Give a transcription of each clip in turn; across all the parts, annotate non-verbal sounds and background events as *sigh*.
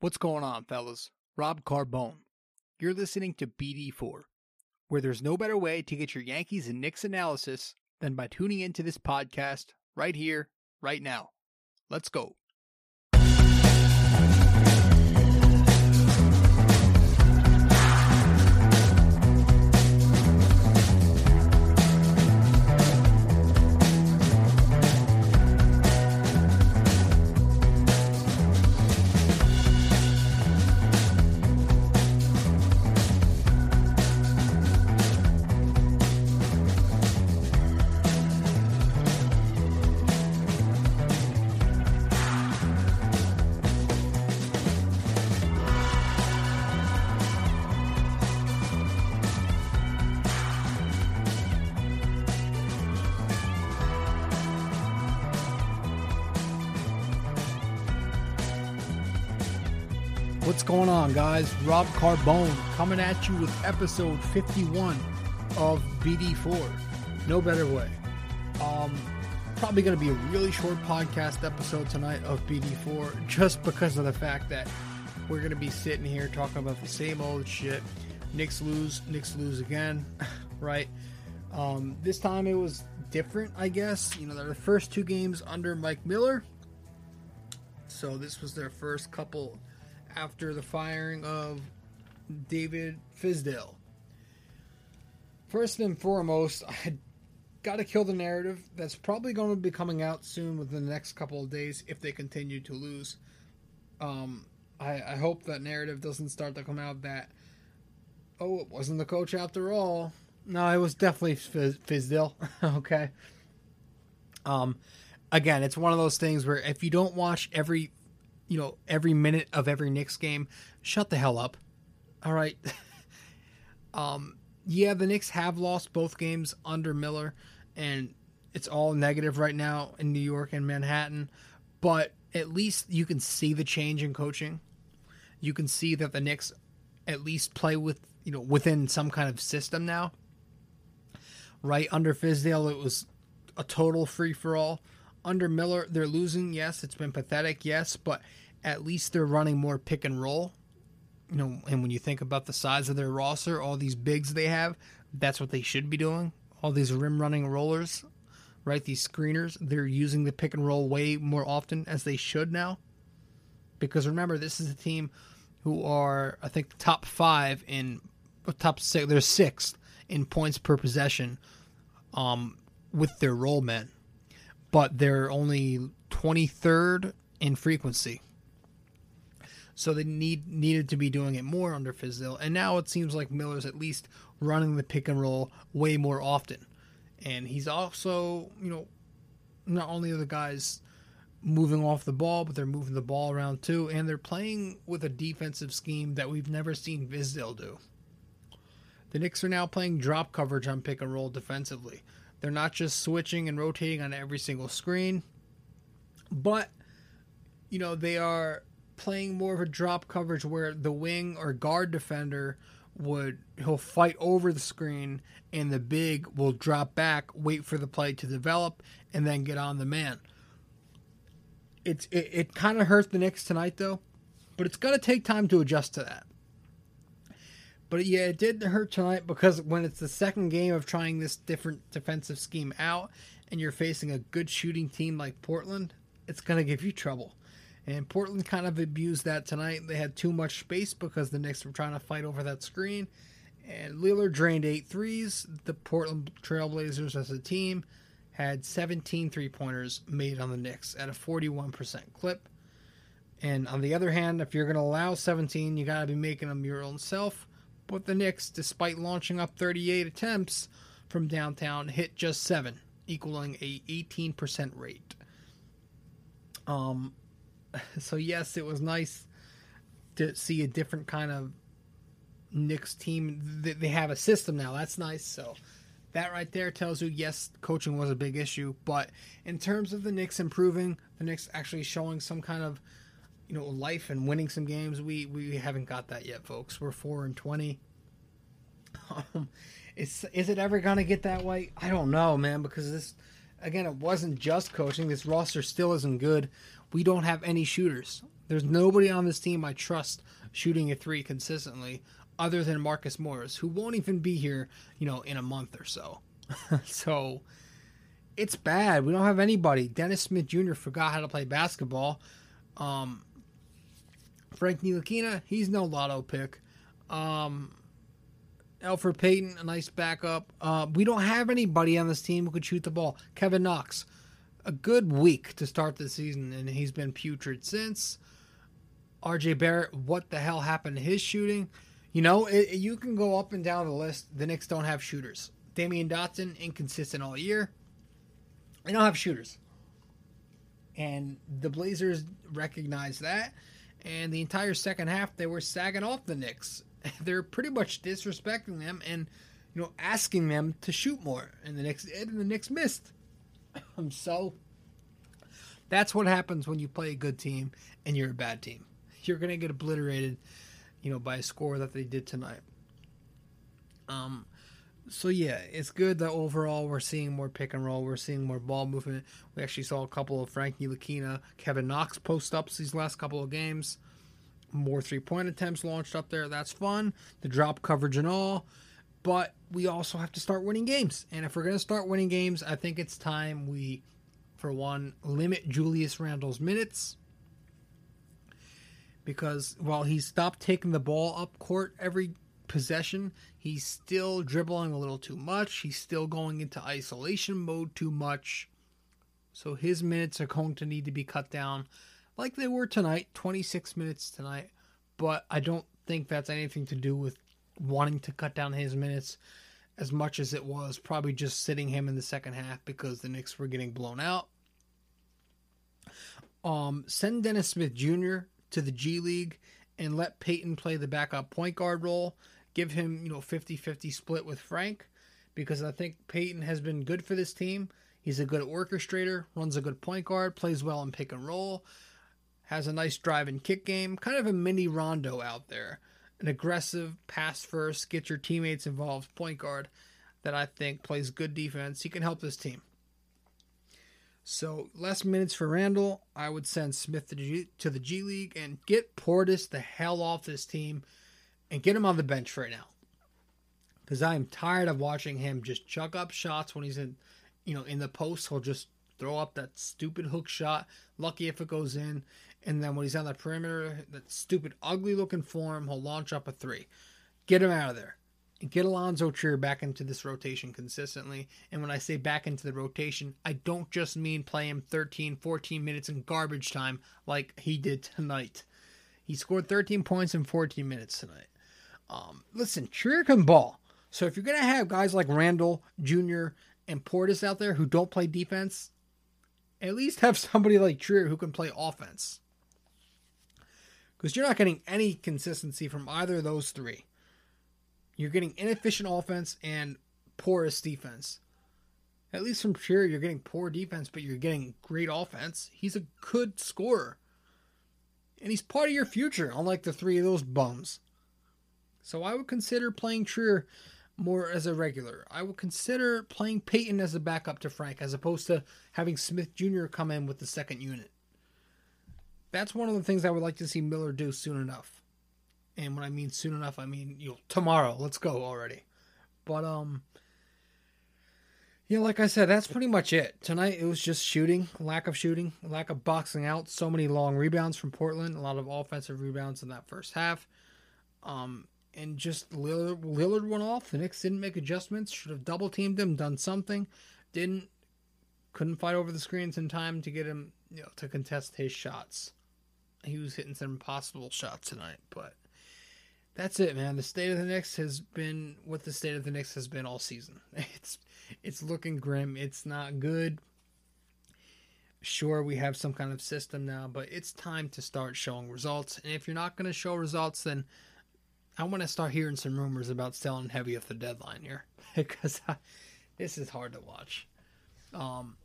What's going on, fellas? Rob Carbone. You're listening to BD4, where there's no better way to get your Yankees and Knicks analysis than by tuning into this podcast right here, right now. Let's go. Going on, guys? Rob Carbone coming at you with episode 51 of BD4. No better way. Um, probably going to be a really short podcast episode tonight of BD4 just because of the fact that we're going to be sitting here talking about the same old shit. Knicks lose, Knicks lose again, *laughs* right? Um, this time it was different, I guess. You know, they're the first two games under Mike Miller. So this was their first couple after the firing of David Fizdale. First and foremost, I got to kill the narrative that's probably going to be coming out soon within the next couple of days if they continue to lose. Um, I, I hope that narrative doesn't start to come out that, oh, it wasn't the coach after all. No, it was definitely Fiz- Fizdale. *laughs* okay. Um, again, it's one of those things where if you don't watch every you know, every minute of every Knicks game, shut the hell up. All right. *laughs* um, yeah, the Knicks have lost both games under Miller, and it's all negative right now in New York and Manhattan. But at least you can see the change in coaching. You can see that the Knicks at least play with you know within some kind of system now. Right under Fizdale, it was a total free for all under Miller, they're losing. Yes, it's been pathetic. Yes, but at least they're running more pick and roll. You know, and when you think about the size of their roster, all these bigs they have, that's what they should be doing. All these rim running rollers, right? These screeners, they're using the pick and roll way more often as they should now. Because remember, this is a team who are, I think, top five in top six. They're sixth in points per possession, um, with their roll men but they're only 23rd in frequency. So they need needed to be doing it more under Fizdale, and now it seems like Miller's at least running the pick and roll way more often, and he's also you know not only are the guys moving off the ball, but they're moving the ball around too, and they're playing with a defensive scheme that we've never seen Fizdale do. The Knicks are now playing drop coverage on pick and roll defensively. They're not just switching and rotating on every single screen, but you know, they are playing more of a drop coverage where the wing or guard defender would he'll fight over the screen and the big will drop back, wait for the play to develop and then get on the man. It's it, it kind of hurt the Knicks tonight though, but it's to take time to adjust to that. But yeah, it did hurt tonight because when it's the second game of trying this different defensive scheme out and you're facing a good shooting team like Portland, it's going to give you trouble. And Portland kind of abused that tonight. They had too much space because the Knicks were trying to fight over that screen. And Lillard drained eight threes. The Portland Trailblazers as a team had 17 three pointers made on the Knicks at a 41% clip. And on the other hand, if you're going to allow 17, you got to be making them your own self. But the Knicks, despite launching up 38 attempts from downtown, hit just seven, equaling a 18% rate. Um, *laughs* so yes, it was nice to see a different kind of Knicks team. They have a system now. That's nice. So that right there tells you yes, coaching was a big issue. But in terms of the Knicks improving, the Knicks actually showing some kind of you know life and winning some games. We we haven't got that yet, folks. We're four and twenty. *laughs* Um, is is it ever gonna get that way? I don't know, man. Because this again, it wasn't just coaching. This roster still isn't good. We don't have any shooters. There's nobody on this team I trust shooting a three consistently other than Marcus Morris, who won't even be here, you know, in a month or so. *laughs* so it's bad. We don't have anybody. Dennis Smith Jr. forgot how to play basketball. Um, Frank Ntilikina, he's no lotto pick. Um, Elfrid Payton, a nice backup. Uh, we don't have anybody on this team who could shoot the ball. Kevin Knox, a good week to start the season, and he's been putrid since. RJ Barrett, what the hell happened to his shooting? You know, it, you can go up and down the list. The Knicks don't have shooters. Damyean Dotson, inconsistent all year. They don't have shooters. And the Blazers recognize that. And the entire second half, they were sagging off the Knicks. *laughs* They're pretty much disrespecting them and, you know, asking them to shoot more. And the Knicks and the Knicks missed. *coughs* so that's what happens when you play a good team and you're a bad team. *laughs* You're going to get obliterated, you know, by a score that they did tonight. Um, so yeah, it's good that overall we're seeing more pick and roll. We're seeing more ball movement. We actually saw a couple of Frankie Ntilikina, Kevin Knox post ups these last couple of games. More three point attempts launched up there. That's fun. The drop coverage and all. But we also have to start winning games. And if we're going to start winning games, I think it's time we, for one, limit Julius Randle's minutes. Because while he stopped taking the ball up court every possession, he's still dribbling a little too much. He's still going into isolation mode too much. So his minutes are going to need to be cut down like they were tonight, 26 minutes tonight. But I don't think that's anything to do with wanting to cut down his minutes as much as it was probably just sitting him in the second half because the Knicks were getting blown out. Um, send Dennis Smith Jr. to the G League and let Payton play the backup point guard role give him, you know, 50-50 split with Frank because I think Payton has been good for this team. He's a good orchestrator, runs a good point guard, plays well in pick and roll, has a nice drive and kick game, kind of a mini Rondo out there. An aggressive pass first, get your teammates involved point guard that I think plays good defense. He can help this team. So less minutes for Randle. I would send Smith to, G, to the G League and get Portis the hell off this team and get him on the bench right now. Because I am tired of watching him just chuck up shots when he's in, you know, in the post. He'll just throw up that stupid hook shot. Lucky if it goes in. And then when he's on the perimeter, that stupid, ugly looking form, he'll launch up a three. Get him out of there. And get Alonzo Trier back into this rotation consistently. And when I say back into the rotation, I don't just mean play him 13, 14 minutes in garbage time like he did tonight. He scored 13 points in 14 minutes tonight. Um, listen, Trier can ball. So if you're going to have guys like Randle Jr. and Portis out there who don't play defense, at least have *laughs* somebody like Trier who can play offense. Because you're not getting any consistency from either of those three. You're getting inefficient offense and porous defense. At least from Trier, you're getting poor defense, but you're getting great offense. He's a good scorer. And he's part of your future, unlike the three of those bums. So I would consider playing Trier more as a regular. I would consider playing Payton as a backup to Frank as opposed to having Smith Jr. come in with the second unit. That's one of the things I would like to see Miller do soon enough. And when I mean soon enough, I mean you know, tomorrow. Let's go already. But um yeah, like I said, that's pretty much it. Tonight it was just shooting, lack of shooting, lack of boxing out, so many long rebounds from Portland, a lot of offensive rebounds in that first half. Um and just Lillard, Lillard went off. The Knicks didn't make adjustments. Should have double teamed him, done something. Didn't. Couldn't fight over the screens in time to get him, you know, to contest his shots. He was hitting some impossible shots tonight, but that's it, man. The state of the Knicks has been what the state of the Knicks has been all season. *laughs* It's it's looking grim. It's not good. Sure, we have some kind of system now, but it's time to start showing results. And if you're not going to show results, then I want to start hearing some rumors about selling heavy at the deadline here *laughs* because I, this is hard to watch. Um,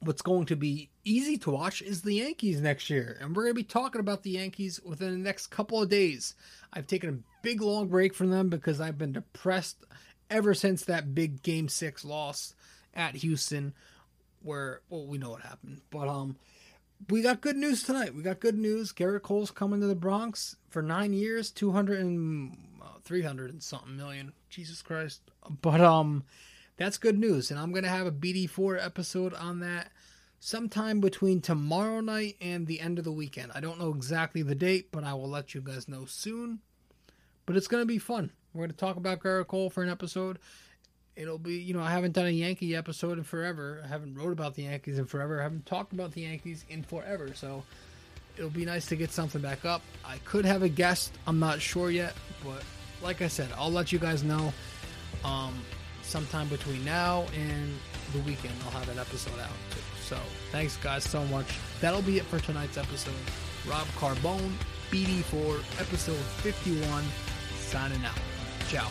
what's going to be easy to watch is the Yankees next year, and we're going to be talking about the Yankees within the next couple of days. I've taken a big long break from them because I've been depressed ever since that big Game Six loss at Houston, where well we know what happened, but um we got good news tonight. We got good news. Gerrit Cole's coming to the Bronx for nine years, 200 and uh, 300 and something million. Jesus Christ. But, um, that's good news. And I'm going to have a BD4 episode on that sometime between tomorrow night and the end of the weekend. I don't know exactly the date, but I will let you guys know soon. But it's going to be fun. We're going to talk about Garrett Cole for an episode it'll be you know I haven't done a Yankee episode in forever. I haven't wrote about the Yankees in forever. I haven't talked about the Yankees in forever. So it'll be nice to get something back up. I could have a guest. I'm not sure yet, but like I said, I'll let you guys know. Um, sometime between now and the weekend, I'll have an episode out too. So thanks guys so much. That'll be it for tonight's episode. Rob Carbone, BD4, episode 51, signing out. Ciao.